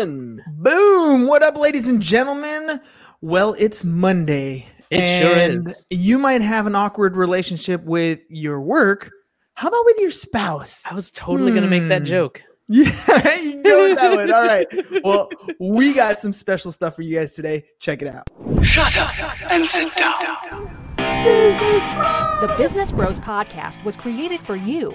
one. Boom! What up, ladies and gentlemen? Well, it's Monday. It and sure is. You might have an awkward relationship with your work. How about with your spouse? I was totally gonna make that Hmm. joke. Yeah, you can go with that one. All right. Well, we got some special stuff for you guys today. Check it out. Shut up and sit down. The Business Bros Podcast was created for you.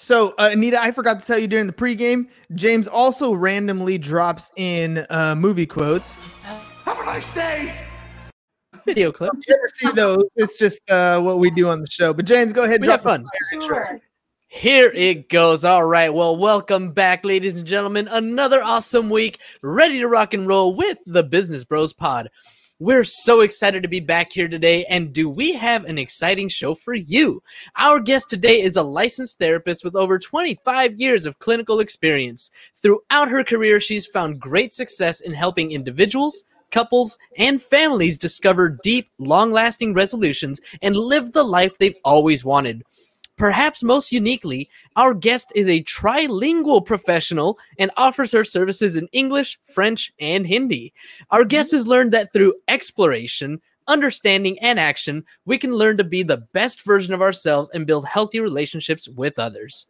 So, uh, Anita, I forgot to tell you during the pregame, James also randomly drops in uh, movie quotes. Have a nice day. Video clips. You ever see those? It's just uh, what we do on the show. But James, go ahead. We drop have fun. the fire intro. Here it goes. All right. Well, welcome back, ladies and gentlemen. Another awesome week, ready to rock and roll with the Business Bros Pod. We're so excited to be back here today, and do we have an exciting show for you? Our guest today is a licensed therapist with over 25 years of clinical experience. Throughout her career, she's found great success in helping individuals, couples, and families discover deep, long lasting resolutions and live the life they've always wanted. Perhaps most uniquely, our guest is a trilingual professional and offers her services in English, French, and Hindi. Our mm-hmm. guest has learned that through exploration, understanding, and action, we can learn to be the best version of ourselves and build healthy relationships with others.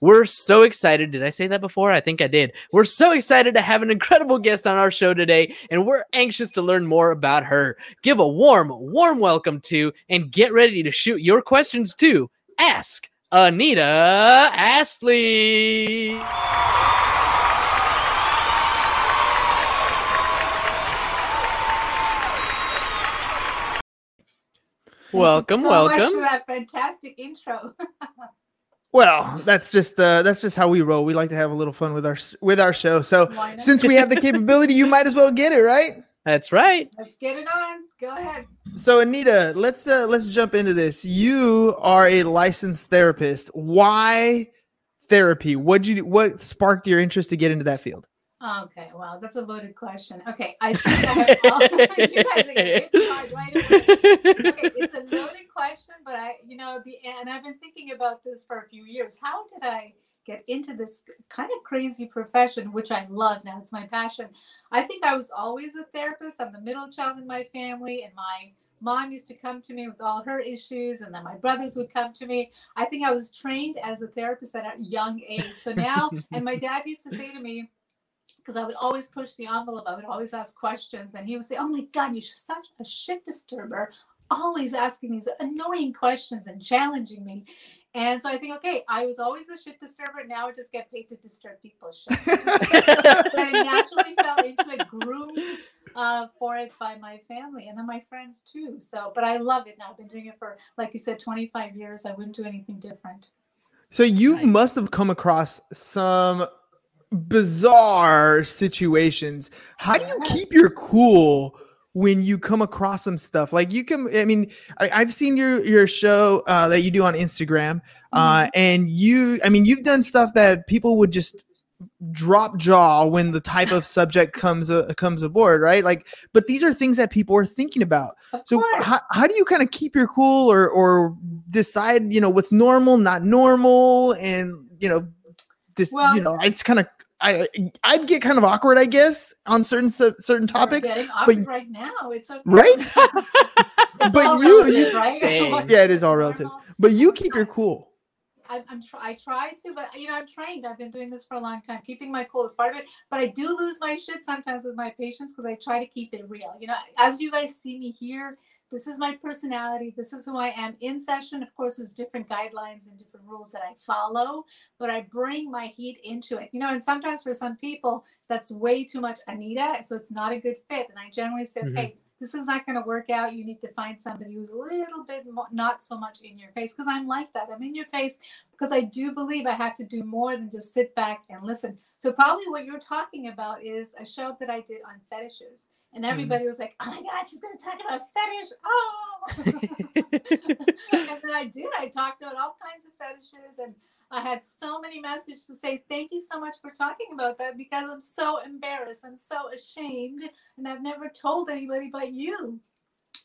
We're so excited. Did I say that before? I think I did. We're so excited to have an incredible guest on our show today, and we're anxious to learn more about her. Give a warm, warm welcome to, and get ready to shoot your questions to Ask Anita Astley. Welcome, so much welcome. for that fantastic intro. Well, that's just uh, that's just how we roll. We like to have a little fun with our with our show. So, since we have the capability, you might as well get it, right? That's right. Let's get it on. Go ahead. So, Anita, let's uh, let's jump into this. You are a licensed therapist. Why therapy? What you what sparked your interest to get into that field? Okay, well, that's a loaded question. Okay, I think I have you guys are. Okay, it's a loaded question, but I, you know, the and I've been thinking about this for a few years. How did I get into this kind of crazy profession, which I love now? It's my passion. I think I was always a therapist. I'm the middle child in my family, and my mom used to come to me with all her issues, and then my brothers would come to me. I think I was trained as a therapist at a young age. So now, and my dad used to say to me, because I would always push the envelope. I would always ask questions, and he would say, "Oh my God, you're such a shit disturber, always asking these annoying questions and challenging me." And so I think, okay, I was always a shit disturber. Now I just get paid to disturb people's shit. and I naturally fell into it, groomed uh, for it by my family and then my friends too. So, but I love it now. I've been doing it for, like you said, 25 years. I wouldn't do anything different. So you Nice. must have come across some bizarre situations. How do you Yes. keep your cool when you come across some stuff? Like you can, I mean, I, I've seen your your show uh, that you do on Instagram, uh, and you, I mean, you've done stuff that people would just drop jaw when the type of subject comes uh, comes aboard, right? Like, but these are things that people are thinking about. Of So how, how do you kind of keep your cool or or decide, you know, what's normal, not normal, and you know, this, Well- you know, it's kind of I I'd get kind of awkward, I guess, on certain certain topics. but- right now. It's okay. Right? It's But all you- relative, you- right? Yeah, it is all relative. But you keep your cool. I'm, I'm try, I try to, but you know, I'm trained. I've been doing this for a long time. Keeping my cool is part of it. But I do lose my shit sometimes with my patients because I try to keep it real. You know, as you guys see me here, this is my personality. This is who I am in session. Of course, there's different guidelines and different rules that I follow, but I bring my heat into it. You know, and sometimes for some people, that's way too much Anita, so it's not a good fit. And I generally say, Mhm. okay, this is not going to work out. You need to find somebody who's a little bit more, not so much in your face because I'm like that. I'm in your face because I do believe I have to do more than just sit back and listen. So probably what you're talking about is a show that I did on fetishes. and mm-hmm. everybody was like, "Oh my god, she's gonna talk about fetish!" Oh, and then I did. I talked about all kinds of fetishes, and I had so many messages to say thank you so much for talking about that because I'm so embarrassed. I'm so ashamed, and I've never told anybody but you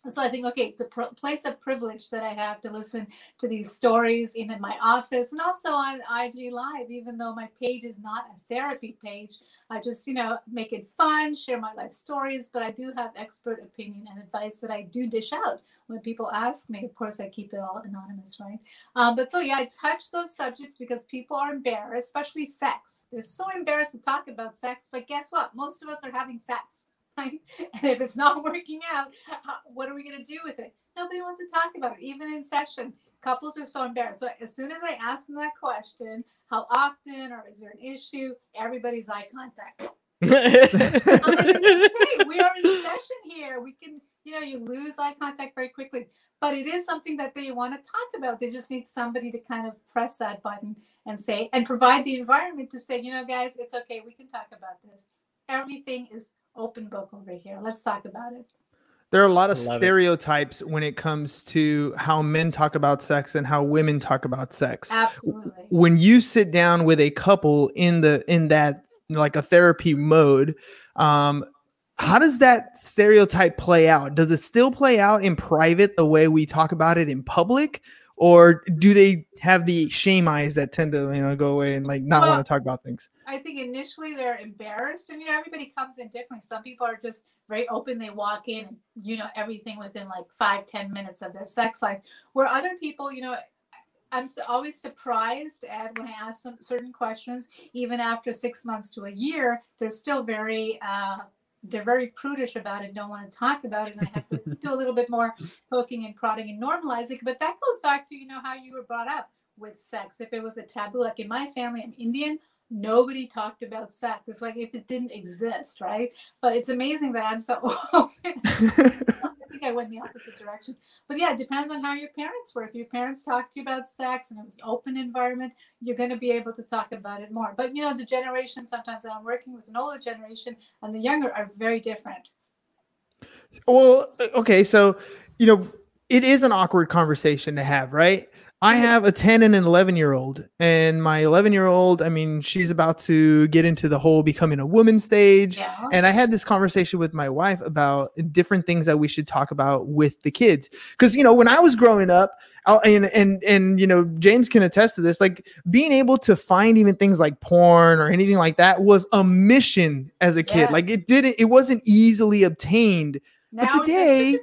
so I think, okay, it's a pr- place of privilege that I have to listen to these stories in, my office and also on IG Live, even though my page is not a therapy page. I just, you know, make it fun, share my life stories, but I do have expert opinion and advice that I do dish out when people ask me. Of course, I keep it all anonymous, right? Um, but so, yeah, I touch those subjects because people are embarrassed, especially sex. They're so embarrassed to talk about sex, but guess what? Most of us are having sex right? And if it's not working out, how, what are we going to do with it? Nobody wants to talk about it, even in sessions. Couples are so embarrassed. So as soon as I ask them that question, how often or is there an issue? Everybody's eye contact. like, hey, we are in session here. We can, you know, you lose eye contact very quickly. But it is something that they want to talk about. They just need somebody to kind of press that button and say, and provide the environment to say, you know, guys, it's okay. We can talk about this. Everything is open book over here. Let's talk about it. There are a lot of Love it. stereotypes when it comes to how men talk about sex and how women talk about sex. Absolutely. When you sit down with a couple in the in that like a therapy mode, um, how does that stereotype play out? Does it still play out in private the way we talk about it in public? Or do they have the shame eyes that tend to, you know, go away and like not Well, want to talk about things? I think initially they're embarrassed, and you know everybody comes in differently. Some people are just very open; they walk in, and you know everything within like five, ten minutes of their sex life. Where other people, you know, I'm always surprised at when I ask them certain questions, even after six months to a year, they're still very. Uh, they're very prudish about it, don't want to talk about it, and I have to do a little bit more poking and prodding and normalizing. But that goes back to you know how you were brought up with sex. If it was a taboo, like in my family, I'm Indian nobody talked about sex. It's like if it didn't exist, right? But it's amazing that I'm so open. I think I went in the opposite direction. But yeah, it depends on how your parents were. If your parents talked to you about sex and it was an open environment, you're going to be able to talk about it more. But you know, the generation sometimes that I'm working with an older generation and the younger are very different. Well, okay, so you know, it is an awkward conversation to have, right? I have a 10 and an 11 year old, and my 11 year old, I mean, she's about to get into the whole becoming a woman stage. Yeah. And I had this conversation with my wife about different things that we should talk about with the kids. Because, you know, when I was growing up, and, and, and, you know, James can attest to this, like being able to find even things like porn or anything like that was a mission as a kid. Like it didn't, it wasn't easily obtained. Now But today-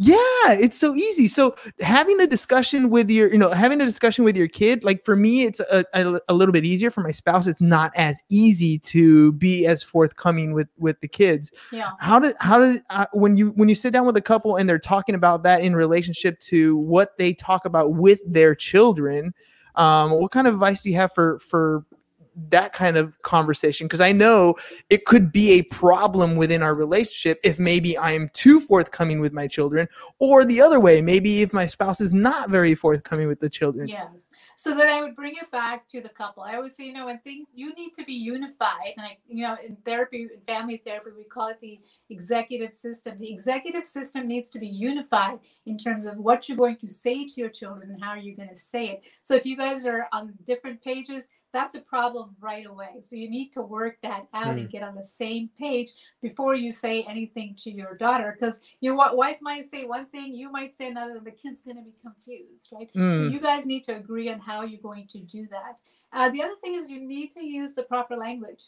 Yeah, it's so easy. So having a discussion with your, you know, having a discussion with your kid, like for me, it's a, a, a little bit easier. For my spouse, it's not as easy to be as forthcoming with with the kids. yeah. How did how did uh, when you when you sit down with a couple and they're talking about that in relationship to what they talk about with their children? Um, what kind of advice do you have for for that kind of conversation because I know it could be a problem within our relationship if maybe I am too forthcoming with my children, or the other way, maybe if my spouse is not very forthcoming with the children. Yes. So then I would bring it back to the couple. I always say, you know, when things you need to be unified, and I, you know, in therapy, in family therapy, we call it the executive system. The executive system needs to be unified in terms of what you're going to say to your children and how are you're going to say it. So if you guys are on different pages, that's a problem right away. So you need to work that out and get on the same page before you say anything to your daughter, because your wife might say one thing, you might say another, and the kid's going to be confused, right? So Mm. you guys need to agree on how you're going to do that. Uh, the other thing is you need to use the proper language.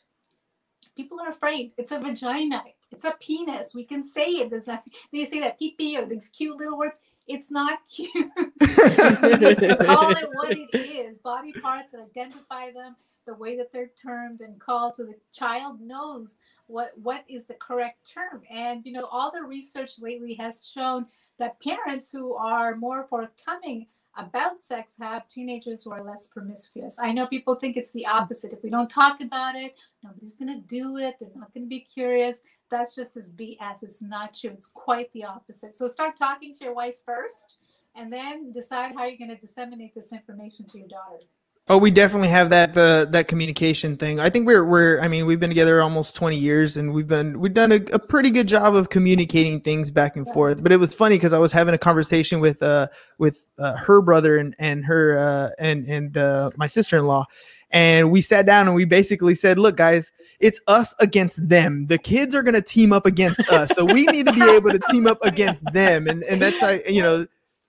People are afraid. It's a vagina. It's a penis. We can say it. There's nothing. They say that pee pee or these cute little words. It's not cute. Call it what it is. Body parts and identify them the way that they're termed and called, so the child knows what what is the correct term. And you know, all the research lately has shown that parents who are more forthcoming about sex have teenagers who are less promiscuous. I know people think it's the opposite. If we don't talk about it, nobody's going to do it. They're not going to be curious. That's just as BS. It's not true. It's quite the opposite. So start talking to your wife first and then decide how you're going to disseminate this information to your daughter. Oh, we definitely have that the that communication thing. I think we're we're I mean, we've been together almost 20 years and we've been we've done a, a pretty good job of communicating things back and forth. But it was funny because I was having a conversation with uh with uh, her brother and and her uh and and uh my sister-in-law and we sat down and we basically said, "Look, guys, it's us against them. The kids are going to team up against us, so we need to be able to team up against them." And and that's how you know,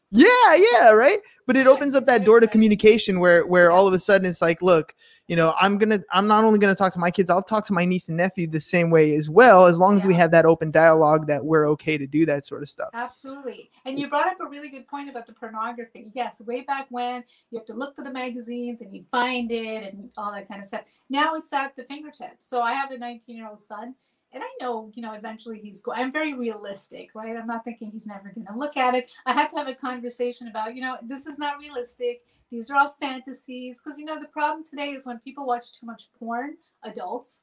yeah, yeah, right. But it opens up that door to communication where where all of a sudden it's like, look, you know, I'm gonna I'm not only gonna talk to my kids, I'll talk to my niece and nephew the same way as well, as long as we have that open dialogue that we're okay to do that sort of stuff. Absolutely. And you brought up a really good point about the pornography. Yes, way back when you have to look for the magazines and you find it and all that kind of stuff. Now it's at the fingertips. So I have a 19 year old son and I know, you know, eventually he's going, I'm very realistic, right? I'm not thinking he's never going to look at it. I had to have a conversation about, you know, this is not realistic. These are all fantasies. Because, you know, the problem today is when people watch too much porn, adults,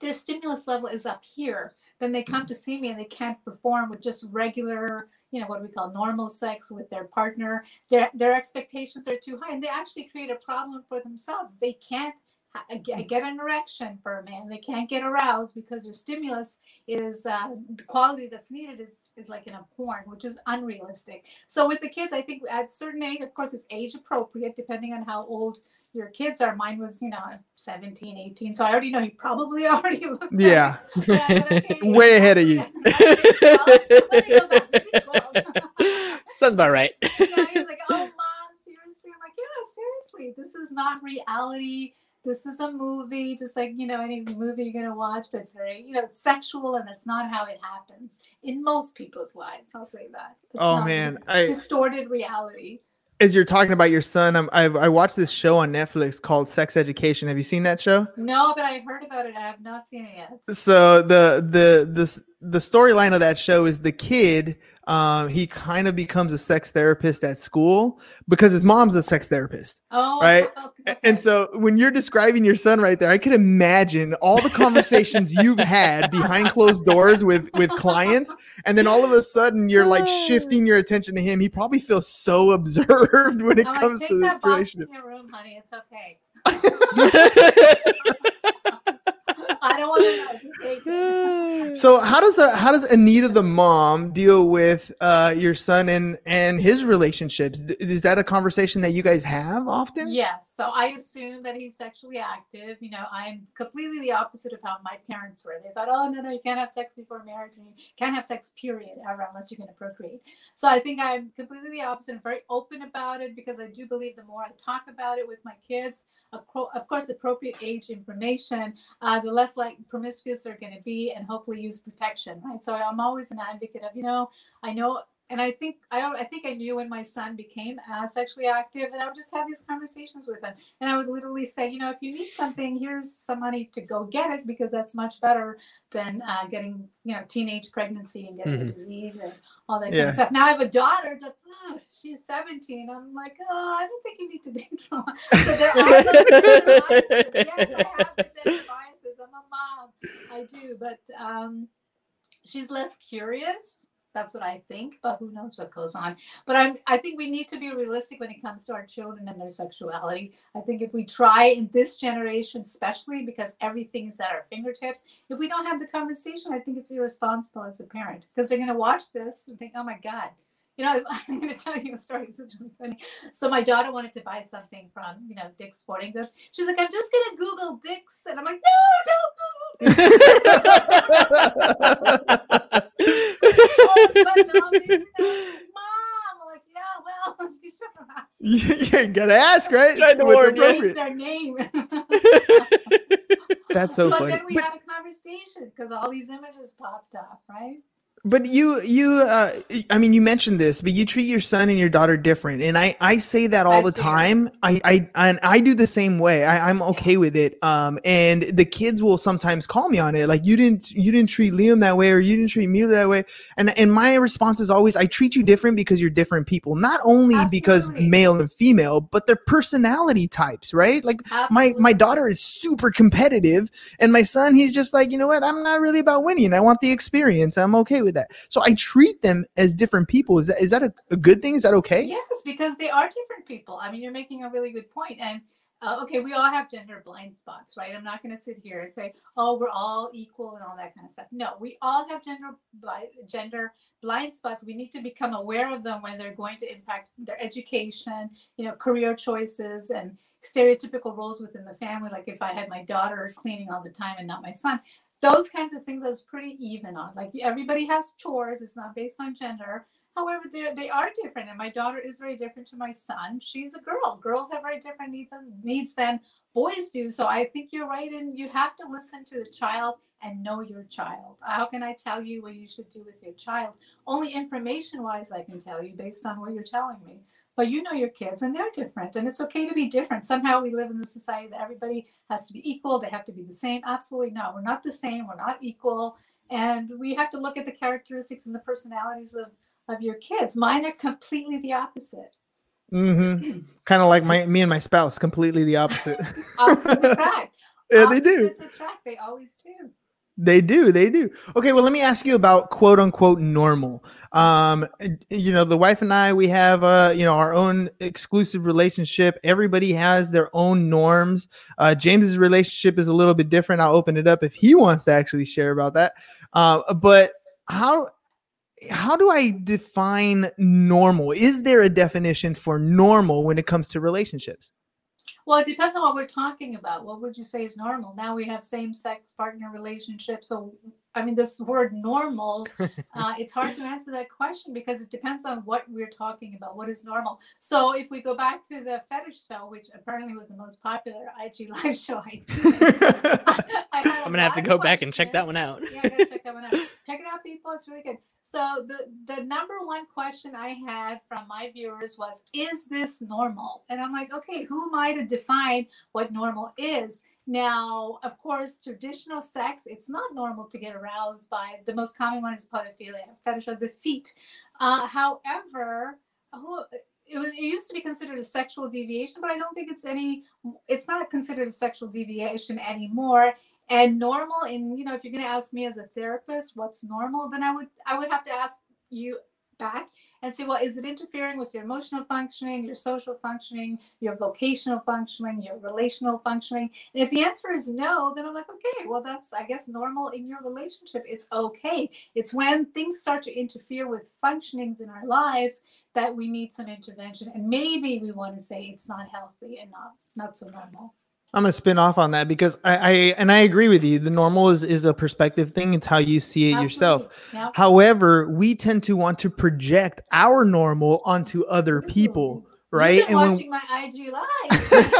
their stimulus level is up here. Then they come to see me and they can't perform with just regular, you know, what we call normal sex with their partner. Their their expectations are too high, and they actually create a problem for themselves. They can't ha- get get an erection for a man. They can't get aroused because their stimulus is uh, the quality that's needed is is like in a porn, which is unrealistic. So with the kids, I think at certain age, of course, it's age appropriate depending on how old your kids are. Mine was, you know, 17, 18. So I already know he probably already looked at. Yeah. Yeah, okay, Way ahead of you. Let me go back, maybe 12. Sounds about right. yeah, he was like, "Oh, mom, seriously?" I'm like, "Yeah, seriously. This is not reality. This is a movie, just like you know any movie you're gonna watch. But it's very, you know, it's sexual, and that's not how it happens in most people's lives. I'll say that. It's Oh, not- man, I- distorted reality. As you're talking about your son, I'm, I I watched this show on Netflix called Sex Education. Have you seen that show? No, but I heard about it. I have not seen it yet. so the the the the storyline of that show is the kid um he kind of becomes a sex therapist at school because his mom's a sex therapist Oh, Right. okay. and so when you're describing your son right there i could imagine all the conversations you've had behind closed doors with with clients and then all of a sudden you're like shifting your attention to him he probably feels so observed when it I'm comes take to that this relationship in your room, honey. It's okay. I don't want to know. Just take it. So how does uh, how does Anita the mom deal with uh, your son and and his relationships? Is that a conversation that you guys have often? Yes. So I assume that he's sexually active. You know, I'm completely the opposite of how my parents were. They thought, oh, no, no, you can't have sex before marriage and you can't have sex, period, ever, unless you're going to procreate. So I think I'm completely the opposite. I'm very open about it because I do believe the more I talk about it with my kids, of, co- of course, appropriate age information, uh, the less like promiscuous they're going to be and hopefully use protection, right? So I'm always an advocate of, you know, I know and I think I, I think I knew when my son became uh, sexually active, and I would just have these conversations with him, and I would literally say, you know, if you need something, here's some money to go get it because that's much better than uh, getting, you know, teenage pregnancy and getting Mhm. the disease and all that kind of stuff. Now I have a daughter that's uh, she's 17. I'm like, oh, I don't think you need to date from. So there are those biases. Yes, I have the gender biases. I'm a mom. I do, but um, she's less curious that's what I think, but who knows what goes on. But I'm, I think we need to be realistic when it comes to our children and their sexuality. I think if we try in this generation, especially because everything is at our fingertips, if we don't have the conversation, I think it's irresponsible as a parent because they're going to watch this and think, oh my God. You know, I'm going to tell you a story. This is really funny. So my daughter wanted to buy something from, you know, Dick's Sporting Goods. She's like, I'm just going to Google Dick's. And I'm like, no, don't Google Dick's. you should have asked. you gotta ask, right? Tried to warn you. their name. That's so but funny. then we But, had a conversation because all these images popped up, right? But you you uh I mean you mentioned this, but you treat your son and your daughter different. And I I say that all I the do. time. I I and I do the same way. I, I'm okay with it. Um and the kids will sometimes call me on it. Like you didn't you didn't treat Liam that way or you didn't treat me that way. And and my response is always I treat you different because you're different people. Not only because male and female, but their personality types, right? Like my my daughter is super competitive and my son he's just like you know what i'm not really about winning i want the experience i'm okay with that so i treat them as different people is that is that a, a good thing is that okay Yes, because they are different people. I mean, you're making a really good point. And uh, okay, we all have gender blind spots, right? I'm not going to sit here and say, oh, we're all equal and all that kind of stuff. No, we all have gender gender blind spots. We need to become aware of them when they're going to impact their education, you know, career choices and stereotypical roles within the family. Like if I had my daughter cleaning all the time and not my son, those kinds of things I was pretty even on. Like everybody has chores. It's not based on gender. However, they are different, and my daughter is very different to my son. She's a girl. Girls have very different needs than boys do. So I think you're right, and you have to listen to the child and know your child. How can I tell you what you should do with your child? Only information wise, I can tell you based on what you're telling me. But you know your kids, and they're different, and it's okay to be different. Somehow we live in the society that everybody has to be equal. They have to be the same. Absolutely not. We're not the same. We're not equal, and we have to look at the characteristics and the personalities of of your kids. Mine are completely the opposite. Mm-hmm. kind of like my me and my spouse, completely the opposite. opposite attract. yeah, they do. attract. They always do. They do. They do. Okay. Well, let me ask you about quote unquote normal. Um, you know, the wife and I, we have, uh, you know, our own exclusive relationship. Everybody has their own norms. Uh, James's relationship is a little bit different. I'll open it up if he wants to actually share about that. Uh, but how, how do I define normal? Is there a definition for normal when it comes to relationships? Well, it depends on what we're talking about. What would you say is normal? Now we have same sex partner relationships. So I mean, this word normal, uh, it's hard to answer that question because it depends on what we're talking about. What is normal? So, if we go back to the fetish show, which apparently was the most popular IG live show I did, I am gonna have to go back and check that one out. yeah, check that one out. Check it out, people. It's really good. So, the the number one question I had from my viewers was, "Is this normal?" And I'm like, okay, who am I to define what normal is? Now, of course, traditional sex, it's not normal to get aroused by the most common one is podophilia, fetish of the feet. Uh, however, it, was, it used to be considered a sexual deviation, but I don't think it's any, it's not considered a sexual deviation anymore. And normal, and you know, if you're going to ask me as a therapist, what's normal, then I would, I would have to ask you back and say, well, is it interfering with your emotional functioning, your social functioning, your vocational functioning, your relational functioning? And if the answer is no, then I'm like, okay, well, that's, I guess, normal in your relationship. It's okay. It's when things start to interfere with functionings in our lives that we need some intervention. And maybe we want to say it's not healthy and not, not so normal. I'm gonna spin off on that because I, I, and I agree with you. The normal is is a perspective thing. It's how you see it Absolutely. yourself. Yep. However, we tend to want to project our normal onto other people, right? and watching when... my IG live.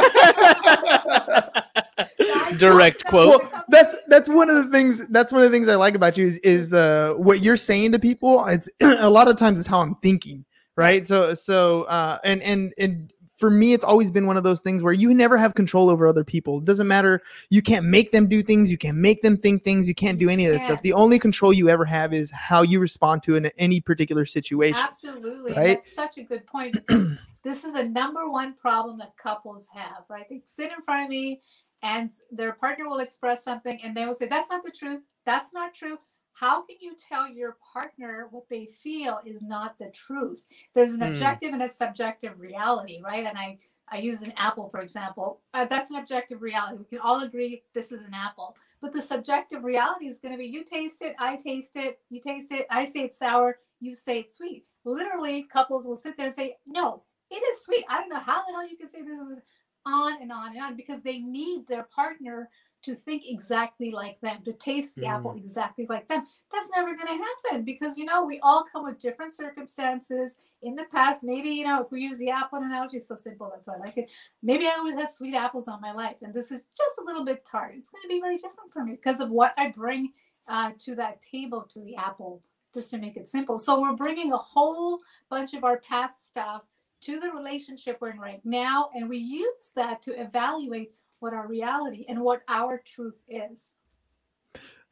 Direct quote. Well, that's that's one of the things. That's one of the things I like about you is is uh, what you're saying to people. It's a lot of times is how I'm thinking, right? So so uh, and and and for me, it's always been one of those things where you never have control over other people. It doesn't matter. You can't make them do things. You can't make them think things. You can't do any of this stuff. The only control you ever have is how you respond to in any particular situation. Absolutely. Right? That's such a good point because this is the number one problem that couples have, right? They sit in front of me and their partner will express something and they will say, That's not the truth. That's not true how can you tell your partner what they feel is not the truth? There's an mm. objective and a subjective reality right? And i i use an apple for example. Uh, that's an objective reality. We can all agree this is an apple. But the subjective reality is going to be you taste it i taste it you taste it i say it's sour you say it's sweet. Literally couples will sit there and say no it is sweet. I don't know how the hell you can say this is on and on and on because they need their partner to think exactly like them, to taste the mm. apple exactly like them. That's never going to happen because, you know, we all come with different circumstances. In the past, maybe, you know, if we use the apple analogy, it's so simple. That's why I like it. Maybe I always had sweet apples on my life, and this is just a little bit tart. It's going to be very different for me because of what I bring uh, to that table, to the apple, just to make it simple. So we're bringing a whole bunch of our past stuff to the relationship we're in right now, and we use that to evaluate what our reality and what our truth is.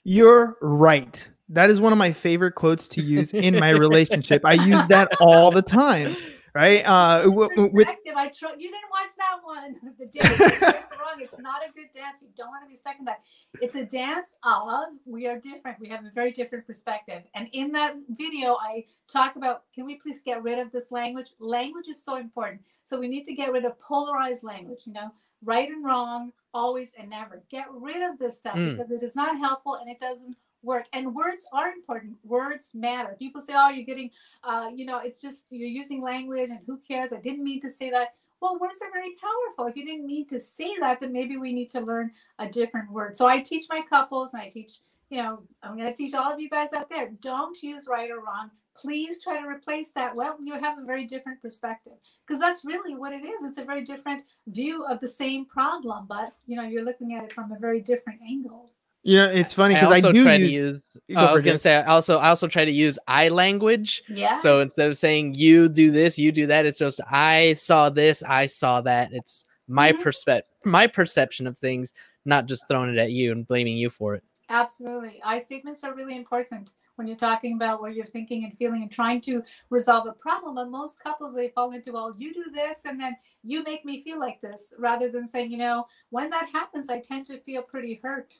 You're right. That is one of my favorite quotes to use in my relationship. I use that all the time. Right. Uh, w- with I tr- you didn't watch that one. The dance wrong. It's not a good dance. You don't want to be stuck in that. It's a dance of we are different. We have a very different perspective. And in that video, I talk about can we please get rid of this language? Language is so important. So we need to get rid of polarized language. You know, right and wrong, always and never. Get rid of this stuff Mm. because it is not helpful and it doesn't work. And words are important. Words matter. People say, "Oh, you're getting, uh, you know, it's just you're using language, and who cares? I didn't mean to say that." Well, words are very powerful. If you didn't mean to say that, then maybe we need to learn a different word. So I teach my couples, and I teach, you know, I'm going to teach all of you guys out there. Don't use right or wrong. Please try to replace that. Well, you have a very different perspective because that's really what it is. It's a very different view of the same problem, but you know, you're looking at it from a very different angle. You know, it's funny because I, also do try use. to use. you uh, I was gonna it. say I also I also try to use I language. Yeah. So instead of saying you do this, you do that, it's just I saw this, I saw that. It's my Mhm. perspective, my perception of things, not just throwing it at you and blaming you for it. Absolutely. I statements are really important when you're talking about what you're thinking and feeling and trying to resolve a problem. But most couples, they fall into, well, you do this and then you make me feel like this, rather than saying, you know, when that happens, I tend to feel pretty hurt.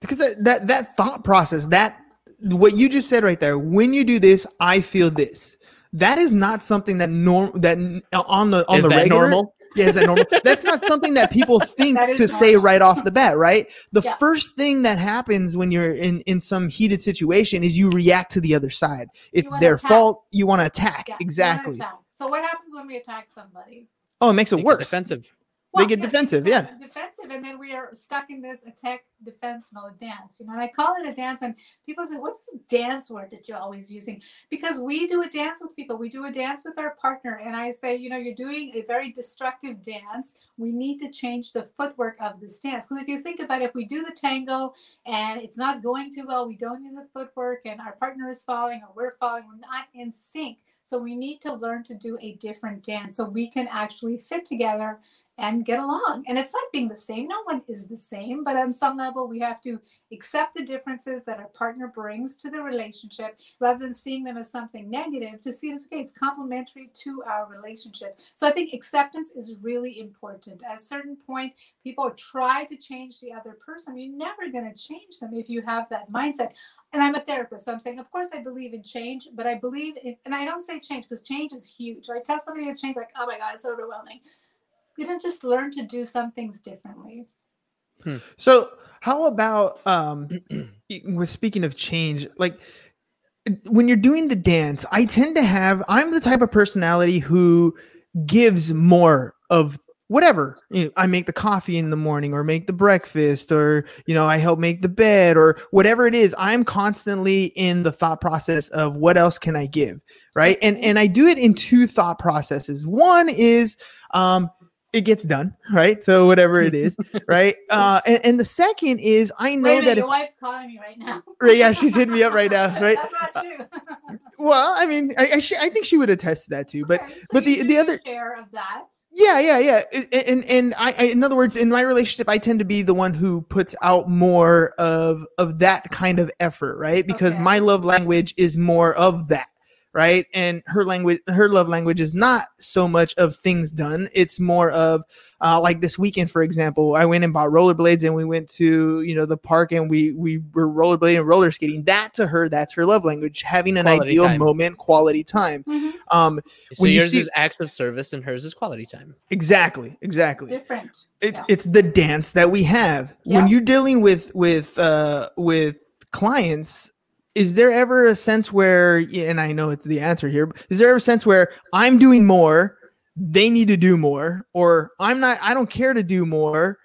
because that, that that thought process that what you just said right there when you do this i feel this that is not something that norm that uh, on the on Is the that regular normal? Yeah is that normal that's not something that people think That is to say right off the bat right the Yeah. first thing that happens when you're in in some heated situation is you react to the other side it's their attack. fault you want to attack Yes, exactly attack. So what happens when we attack somebody? oh it makes it Make it worse Defensive. They get defensive, yeah. Defensive, and then we are stuck in this attack defense mode dance. You know, and I call it a dance, and people say, "What's this dance word that you're always using?" Because we do a dance with people, we do a dance with our partner, and I say, you know, you're doing a very destructive dance. We need to change the footwork of this dance. Because if you think about it, if we do the tango and it's not going too well, we don't do the footwork, and our partner is falling or we're falling, we're not in sync. So we need to learn to do a different dance so we can actually fit together and get along. And it's not being the same. No one is the same, but on some level, we have to accept the differences that our partner brings to the relationship rather than seeing them as something negative to see it as okay, it's complementary to our relationship. So I think acceptance is really important. At a certain point, people try to change the other person. You're never going to change them if you have that mindset. And I'm a therapist, so I'm saying, of course, I believe in change, but I believe in, and I don't say change because change is huge. I tell somebody to change, like, oh my God, it's overwhelming we didn't just learn to do some things differently. So how about um we're speaking of change, like when you're doing the dance, I tend to have I'm the type of personality who gives more of whatever. You know, I make the coffee in the morning or make the breakfast or you know, I help make the bed or whatever it is. I'm constantly in the thought process of what else can I give, right? And and I do it in two thought processes. One is um it gets done, right? So whatever it is, right? Uh, and, and the second is I know Wait a minute, that your if, wife's calling me right now. right, yeah, she's hitting me up right now, right? That's not true. Well, I mean, I I, sh- I think she would attest to that too, but Okay, so but you the- the other- share of that. yeah, yeah, yeah, I- and and I, I, in other words, in my relationship, I tend to be the one who puts out more of of that kind of effort, right? Because Okay. my love language is more of that, right? And her language, her love language is not so much of things done; it's more of uh, like this weekend, for example, I went and bought rollerblades, and we went to you know the park, and we we were rollerblading and roller skating. That to her, that's her love language, having an Quality ideal time. moment, quality time. Um, So When you yours see- is acts of service and hers is quality time. exactly, exactly. Different. it's Yeah. it's the dance that we have when you're dealing with with uh with clients is there ever a sense where and i know it's the answer here is there ever a sense where i'm doing more they need to do more or i'm not i don't care to do more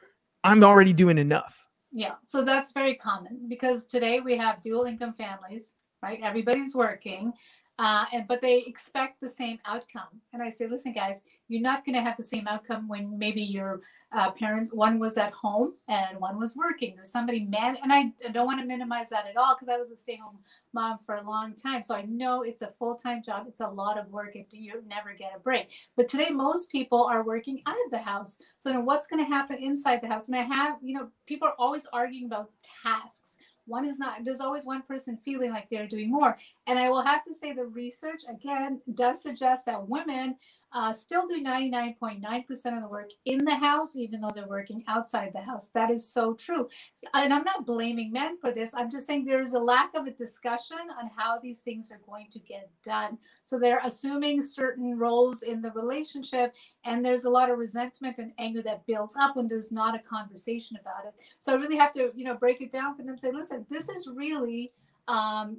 i'm already doing enough Yeah, so that's very common because today we have dual income families, right? Everybody's working, uh, and but they expect the same outcome. And I say, listen, guys, you're not going to have the same outcome when maybe your uh, parents one was at home and one was working, or somebody man. And I don't want to minimize that at all because I was a stay-home mom for a long time, so I know it's a full-time job. It's a lot of work if you never get a break. But today, most people are working out of the house. So then what's going to happen inside the house? And I have, you know, people are always arguing about tasks. One is not, there's always one person feeling like they're doing more. And I will have to say the research, again, does suggest that women uh, still do 99.9% of the work in the house, even though they're working outside the house. That is so true. And I'm not blaming men for this. I'm just saying there is a lack of a discussion on how these things are going to get done. So they're assuming certain roles in the relationship, and there's a lot of resentment and anger that builds up when there's not a conversation about it. So I really have to, you know, break it down for them. Say, listen, this is really um,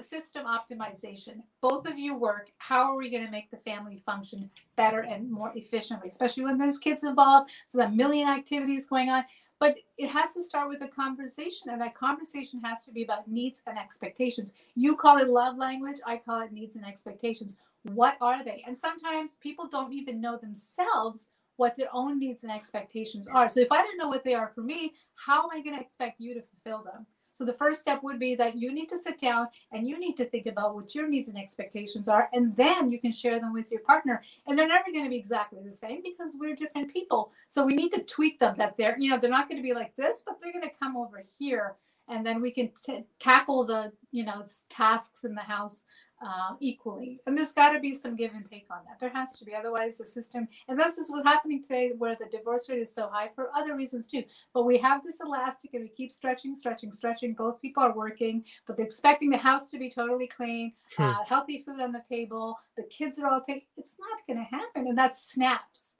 system optimization. Both of you work. How are we going to make the family function better and more efficiently, especially when there's kids involved? So that million activities going on. But it has to start with a conversation, and that conversation has to be about needs and expectations. You call it love language, I call it needs and expectations. What are they? And sometimes people don't even know themselves what their own needs and expectations are. So if I don't know what they are for me, how am I going to expect you to fulfill them? So the first step would be that you need to sit down and you need to think about what your needs and expectations are, and then you can share them with your partner. And they're never going to be exactly the same because we're different people. So we need to tweak them that they're, you know, they're not going to be like this, but they're going to come over here, and then we can t- tackle the, you know, tasks in the house uh, equally. And there's got to be some give and take on that. There has to be. Otherwise, the system, and this is what's happening today where the divorce rate is so high for other reasons too. But we have this elastic and we keep stretching, stretching, stretching. Both people are working, but they're expecting the house to be totally clean, uh, healthy food on the table. The kids are all taking, it's not going to happen. And that snaps.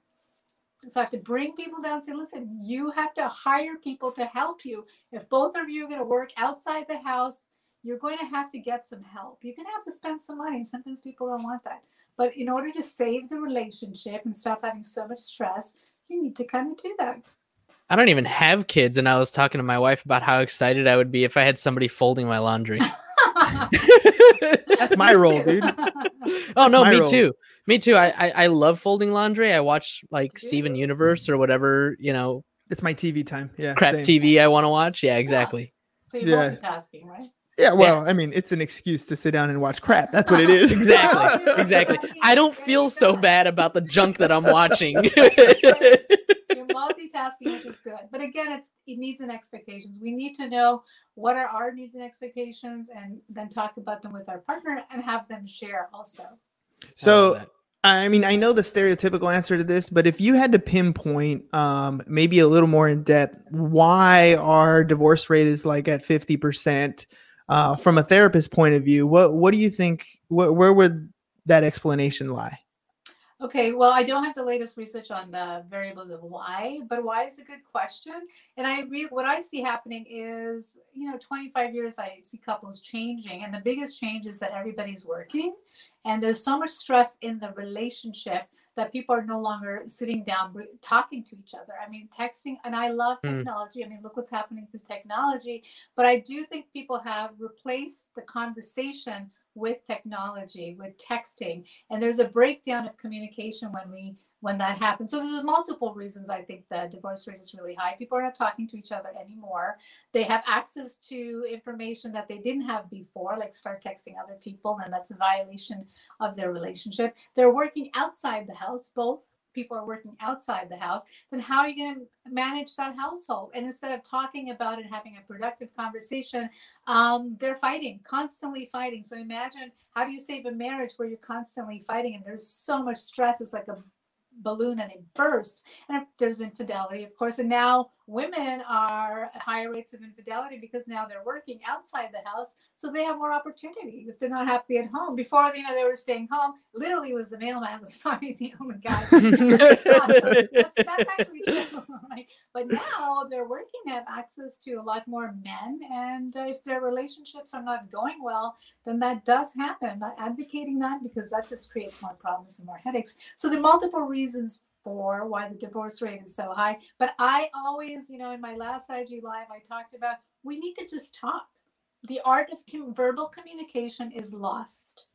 So I have to bring people down and say, listen, you have to hire people to help you. If both of you are going to work outside the house, you're going to have to get some help. You're going to have to spend some money. Sometimes people don't want that. But in order to save the relationship and stop having so much stress, you need to kind of do that. I don't even have kids, and I was talking to my wife about how excited I would be if I had somebody folding my laundry. That's my role, dude. oh no, me role. too. Me too. I, I I love folding laundry. I watch like Do Steven? Universe or whatever you know It's my TV time. Yeah. crap same. TV I want to watch. Yeah, exactly. So you're Yeah. multitasking, right? Yeah. Well, I mean, it's an excuse to sit down and watch crap. That's what it is. Exactly. Exactly. I don't feel so bad about the junk that I'm watching. You're multitasking, which is good. But again, it's it needs and expectations. We need to know what are our needs and expectations, and then talk about them with our partner and have them share also. So, I mean, I know the stereotypical answer to this, but if you had to pinpoint, um, maybe a little more in depth, why our divorce rate is like at fifty percent, uh, from a therapist point of view, what what do you think? Wh- where would that explanation lie? Okay, well, I don't have the latest research on the variables of why, but why is a good question. And I re- what I see happening is, you know, 25 years I see couples changing, and the biggest change is that everybody's working, and there's so much stress in the relationship that people are no longer sitting down talking to each other. I mean, texting, and I love Hmm. technology. I mean, look what's happening through technology, but I do think people have replaced the conversation with technology, with texting and there's a breakdown of communication when we when that happens. So there's multiple reasons i think the divorce rate is really high. People are not talking to each other anymore. They have access to information that they didn't have before like start texting other people and that's a violation of their relationship. They're working outside the house. Both people are working outside the house. Then how are you going to manage that household? And instead of talking about it having a productive conversation um, they're fighting, constantly fighting. So imagine how do you save a marriage where you're constantly fighting and there's so much stress? It's like a balloon and it bursts. And there's infidelity, of course. And now women are at higher rates of infidelity because now they're working outside the house, so they have more opportunity if they're not happy at home. Before, you know, they were staying home. Literally, was the mailman was probably the only guy. that's, that's actually true. right? But now they're working, they have access to a lot more men, and uh, if their relationships are not going well, then that does happen. I'm not advocating that because that just creates more problems and more headaches. So there are multiple reasons for why the divorce rate is so high. But I always, you know, in my last IG live, I talked about we need to just talk. The art of com- verbal communication is lost.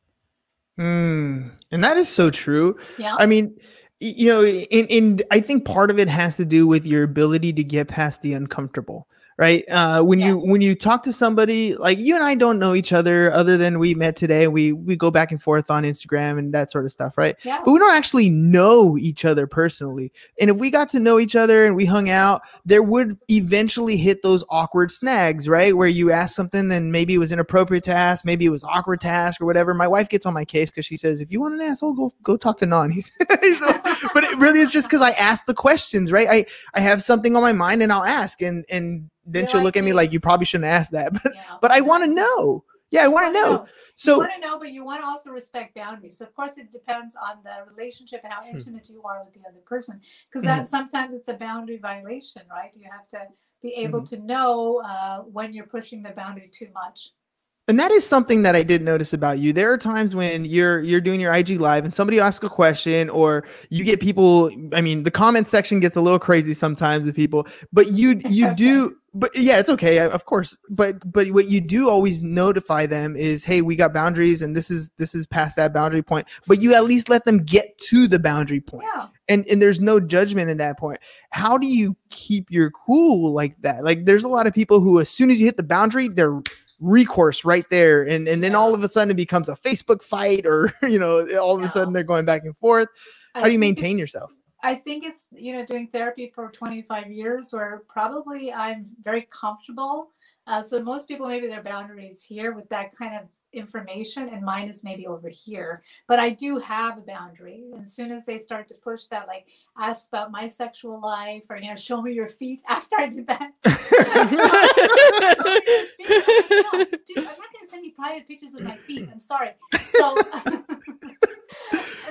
Mm, and that is so true. Yeah. I mean, you know, and, and I think part of it has to do with your ability to get past the uncomfortable, right? Uh, when you when you talk to somebody like you and I don't know each other other than we met today. We we go back and forth on Instagram and that sort of stuff, right? Yeah. But we don't actually know each other personally. And if we got to know each other and we hung out, there would eventually hit those awkward snags, right? Where you ask something and maybe it was inappropriate to ask, maybe it was awkward to ask or whatever. My wife gets on my case because she says, if you want an asshole, go go talk to Non. He's, so, but it really is just because I ask the questions, right? I I have something on my mind and I'll ask, and and then You're she'll like look at me like you probably shouldn't ask that, but Yeah. but I want to know. Yeah, I want to wanna know. So you want to know, but you want to also respect boundaries. So of course, it depends on the relationship and how Hmm. intimate you are with the other person. Because Mm-hmm. that sometimes it's a boundary violation, right? You have to be able Mm-hmm. to know uh, when you're pushing the boundary too much. And that is something that I did notice about you. There are times when you're you're doing your IG live and somebody asks a question or you get people I mean the comment section gets a little crazy sometimes with people, but you you do but yeah, it's okay, of course. But but what you do always notify them is hey, we got boundaries and this is this is past that boundary point. But you at least let them get to the boundary point. Yeah. And and there's no judgment in that point. How do you keep your cool like that? Like there's a lot of people who as soon as you hit the boundary, they're recourse right there. And and then all of a sudden it becomes a facebook fight or you know all of a sudden they're going back and forth. How do you maintain yourself? I think it's you know doing therapy for 25 years where probably I'm very comfortable. Uh, so most people maybe their boundaries here with that kind of information, and mine is maybe over here. But I do have a boundary. And as soon as they start to push that, like ask about my sexual life or you know show me your feet after I did that. Show me your feet. I'm like, no, dude, I'm not going to send you private pictures of my feet. I'm sorry. So,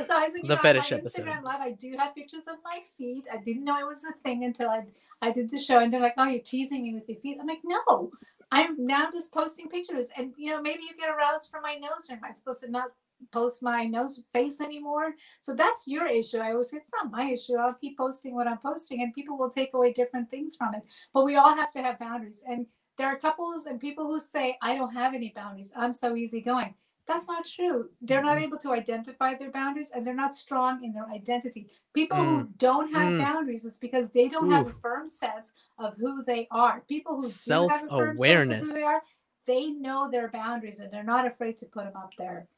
so I said, you The fetish my episode. Instagram live, I do have pictures of my feet. I didn't know it was a thing until I I did the show, and they're like, "Oh, you're teasing me with your feet." I'm like, "No, I'm now just posting pictures." And you know, maybe you get aroused from my nose ring. Am I supposed to not post my nose face anymore? So that's your issue. I always say it's not my issue. I'll keep posting what I'm posting, and people will take away different things from it. But we all have to have boundaries. And there are couples and people who say, "I don't have any boundaries. I'm so easygoing." That's not true. They're not able to identify their boundaries and they're not strong in their identity. People who don't have Mm. boundaries, it's because they don't have a firm sense of who they are. People who do have a firm sense of who Self-awareness. they are, they know their boundaries and they're not afraid to put them up there.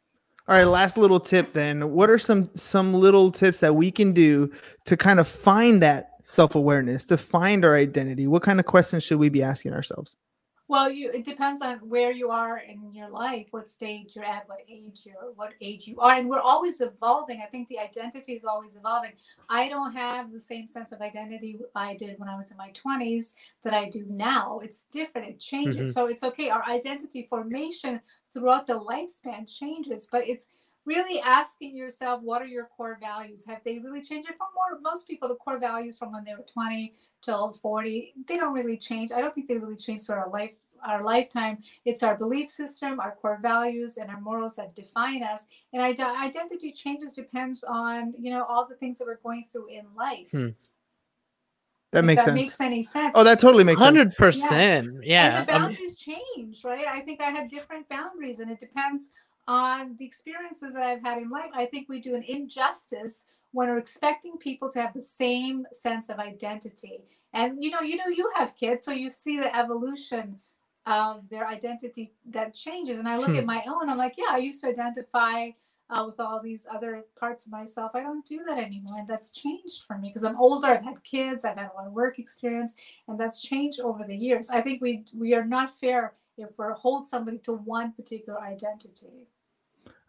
all right last little tip then what are some some little tips that we can do to kind of find that self-awareness to find our identity what kind of questions should we be asking ourselves Well, you it depends on where you are in your life, what stage you're at, what age you're, what age you are, and we're always evolving. I think the identity is always evolving. I don't have the same sense of identity I did when I was in my 20s that I do now. It's different. It changes. Mhm. So it's okay. Our identity formation throughout the lifespan changes, but it's really asking yourself what are your core values have they really changed for more most people the core values from when they were 20 till 40 they don't really change i don't think they really change throughout our life our lifetime it's our belief system our core values and our morals that define us and identity changes depends on you know all the things that we're going through in life Hmm. that If makes that sense makes any sense oh that totally makes sense Hundred percent. Yeah. and the um, boundaries change, right? I think I had different boundaries, and it depends on the experiences that I've had in life. I think we do an injustice when we're expecting people to have the same sense of identity. And you know, you know, you have kids, so you see the evolution of their identity that changes. And I look Hmm. at my own, I'm like, yeah, I used to identify uh, with all these other parts of myself. I don't do that anymore, and that's changed for me because I'm older. I've had kids. I've had a lot of work experience, and that's changed over the years. I think we we are not fair if we hold somebody to one particular identity.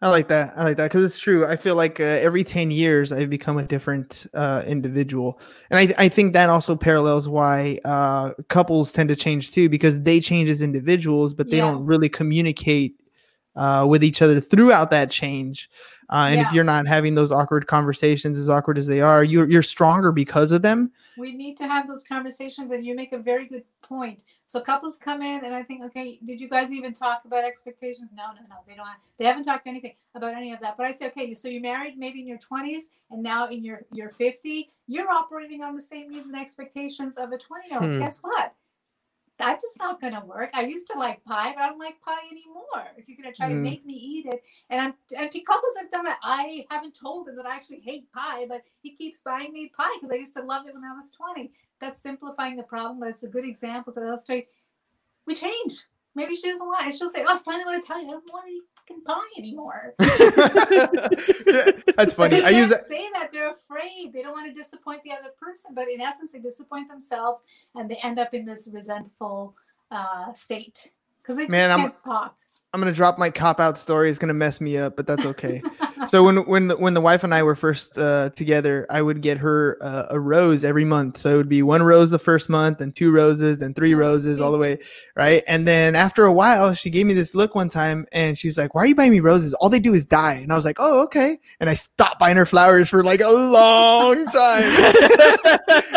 I like that. I like that because it's true. I feel like uh, every 10 years I've become a different uh, individual. And I, I think that also parallels why uh, couples tend to change too, because they change as individuals, but they don't really communicate uh, with each other throughout that change. Uh, and if you're not having those awkward conversations, as awkward as they are, you're, you're stronger because of them. We need to have those conversations, and you make a very good point. So couples come in, and I think, okay, did you guys even talk about expectations? No, no, no, they don't. Have, they haven't talked anything about any of that. But I say, okay, so you married maybe in your 20s, and now in your your 50, you're operating on the same needs and expectations of a 20 year old. Hmm. Guess what? That is just not going to work. I used to like pie, but I don't like pie anymore. If you're going to try to Mm. make me eat it, and I'm and couples have done that. I haven't told him that I actually hate pie, but he keeps buying me pie because I used to love it when I was 20. That's simplifying the problem, but it's a good example to illustrate we change. Maybe she doesn't want it. She'll say, "Oh, I finally want to tell you, I don't want any fucking pie anymore." Yeah, That's funny. I use that. They're afraid. They don't want to disappoint the other person, but in essence, they disappoint themselves, and they end up in this resentful uh, state because they just Man, I'm- can't talk. I'm gonna drop my cop out story. It's gonna mess me up, but that's okay. so when when the, when the wife and I were first uh, together, I would get her uh, a rose every month. So it would be one rose the first month, then two roses, then three Oh, roses, all the way right. And then after a while, she gave me this look one time, and she's like, "Why are you buying me roses? All they do is die." And I was like, "Oh, okay." And I stopped buying her flowers for like a long time.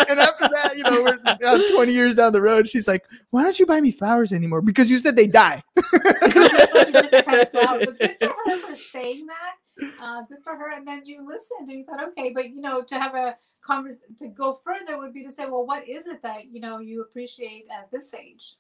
and after that, you know, we're now 20 years down the road. She's like, "Why don't you buy me flowers anymore? Because you said they die." That was a different kind of flower, but good for her for saying that. Uh, good for her. And then you listened and you thought, okay, but you know, to have a convers to go further would be to say, well, what is it that you know you appreciate at this age?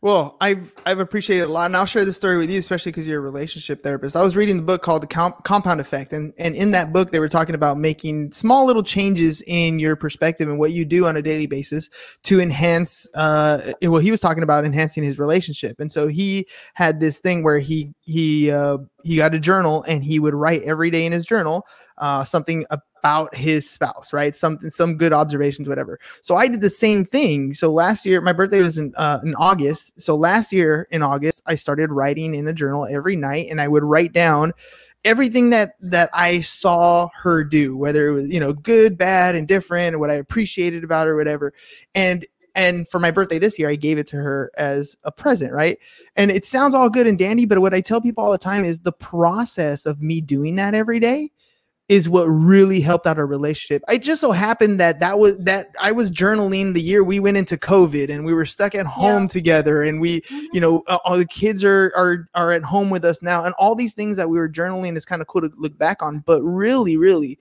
Well, I've I've appreciated a lot, and I'll share this story with you, especially because you're a relationship therapist. I was reading the book called The Com- Compound Effect, and and in that book, they were talking about making small little changes in your perspective and what you do on a daily basis to enhance. Uh, well, he was talking about enhancing his relationship, and so he had this thing where he he uh, he got a journal, and he would write every day in his journal uh, something about his spouse, right? Something, some good observations, whatever. So I did the same thing. So last year, my birthday was in uh, in August. So last year in August, I started writing in a journal every night, and I would write down everything that that I saw her do, whether it was you know good, bad, indifferent, or what I appreciated about her, whatever. And and for my birthday this year, I gave it to her as a present, right? And it sounds all good and dandy, but what I tell people all the time is the process of me doing that every day is what really helped out our relationship. I just so happened that that was that I was journaling the year we went into COVID and we were stuck at home together and we, mm-hmm. you know, all the kids are are are at home with us now and all these things that we were journaling is kind of cool to look back on, but really really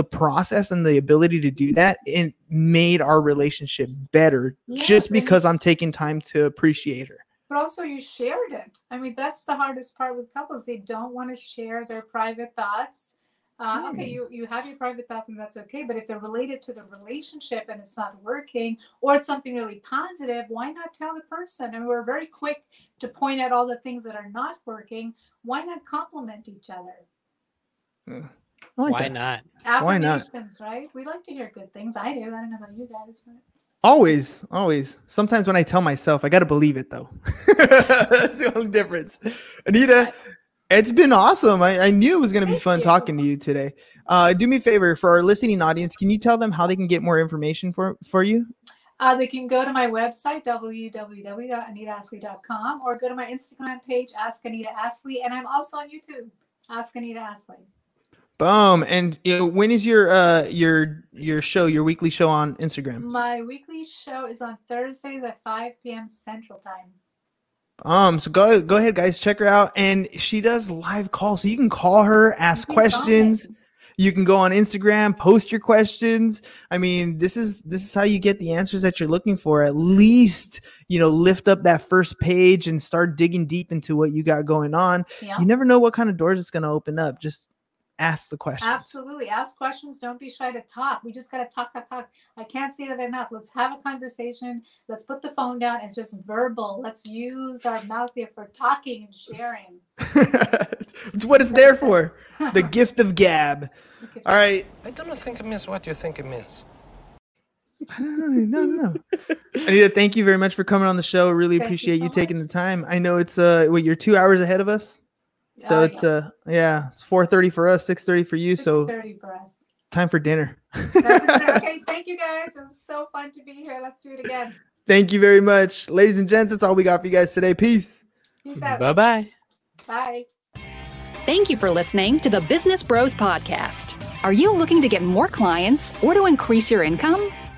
the process and the ability to do that it made our relationship better Yes, just because I'm taking time to appreciate her. But also, you shared it. I mean, that's the hardest part with couples. They don't want to share their private thoughts. Uh, okay, you, you have your private thoughts, and that's okay. But if they're related to the relationship and it's not working, or it's something really positive, why not tell the person? And we're very quick to point out all the things that are not working. Why not compliment each other? I like Why that. not? Why not? Right? We like to hear good things. I do. I don't know about you guys, but Always, always. Sometimes when I tell myself, I got to believe it though. That's the only difference. Anita, it's been awesome. I, I knew it was going to be Thank fun you. talking to you today. Uh, do me a favor for our listening audience. Can you tell them how they can get more information for, for you? Uh, they can go to my website, www.anitaastley.com, or go to my Instagram page, Ask Anita Astley. And I'm also on YouTube, Ask Anita Astley. Boom. And you know, when is your uh your your show, your weekly show on Instagram? My weekly show is on Thursdays at 5 p.m. Central Time. Um, so go go ahead, guys, check her out. And she does live calls, so you can call her, ask questions. You can go on Instagram, post your questions. I mean, this is this is how you get the answers that you're looking for. At least, you know, lift up that first page and start digging deep into what you got going on. Yeah. You never know what kind of doors it's going to open up. Just ask the questions. Absolutely. Ask questions. Don't be shy to talk. We just got to talk, talk, talk. I can't say that enough. Let's have a conversation. Let's put the phone down. It's just verbal. Let's use our mouth here for talking and sharing. it's what it's there for. The gift of gab. All right. I don't think it means what you think it means. I don't know. No, no. Anita, thank you very much for coming on the show. Really Thank appreciate you, so taking the time. I know it's uh what you're two hours ahead of us. So Oh, it's uh yeah, it's 4:30 for us, 6:30 for you. So 6:30 for us. time for dinner. okay, thank you guys. It was so fun to be here. Let's do it again. Thank you very much. Ladies and gents, that's all we got for you guys today. Peace. Peace out. Bye bye. Bye. Thank you for listening to the Business Bros Podcast. Are you looking to get more clients or to increase your income?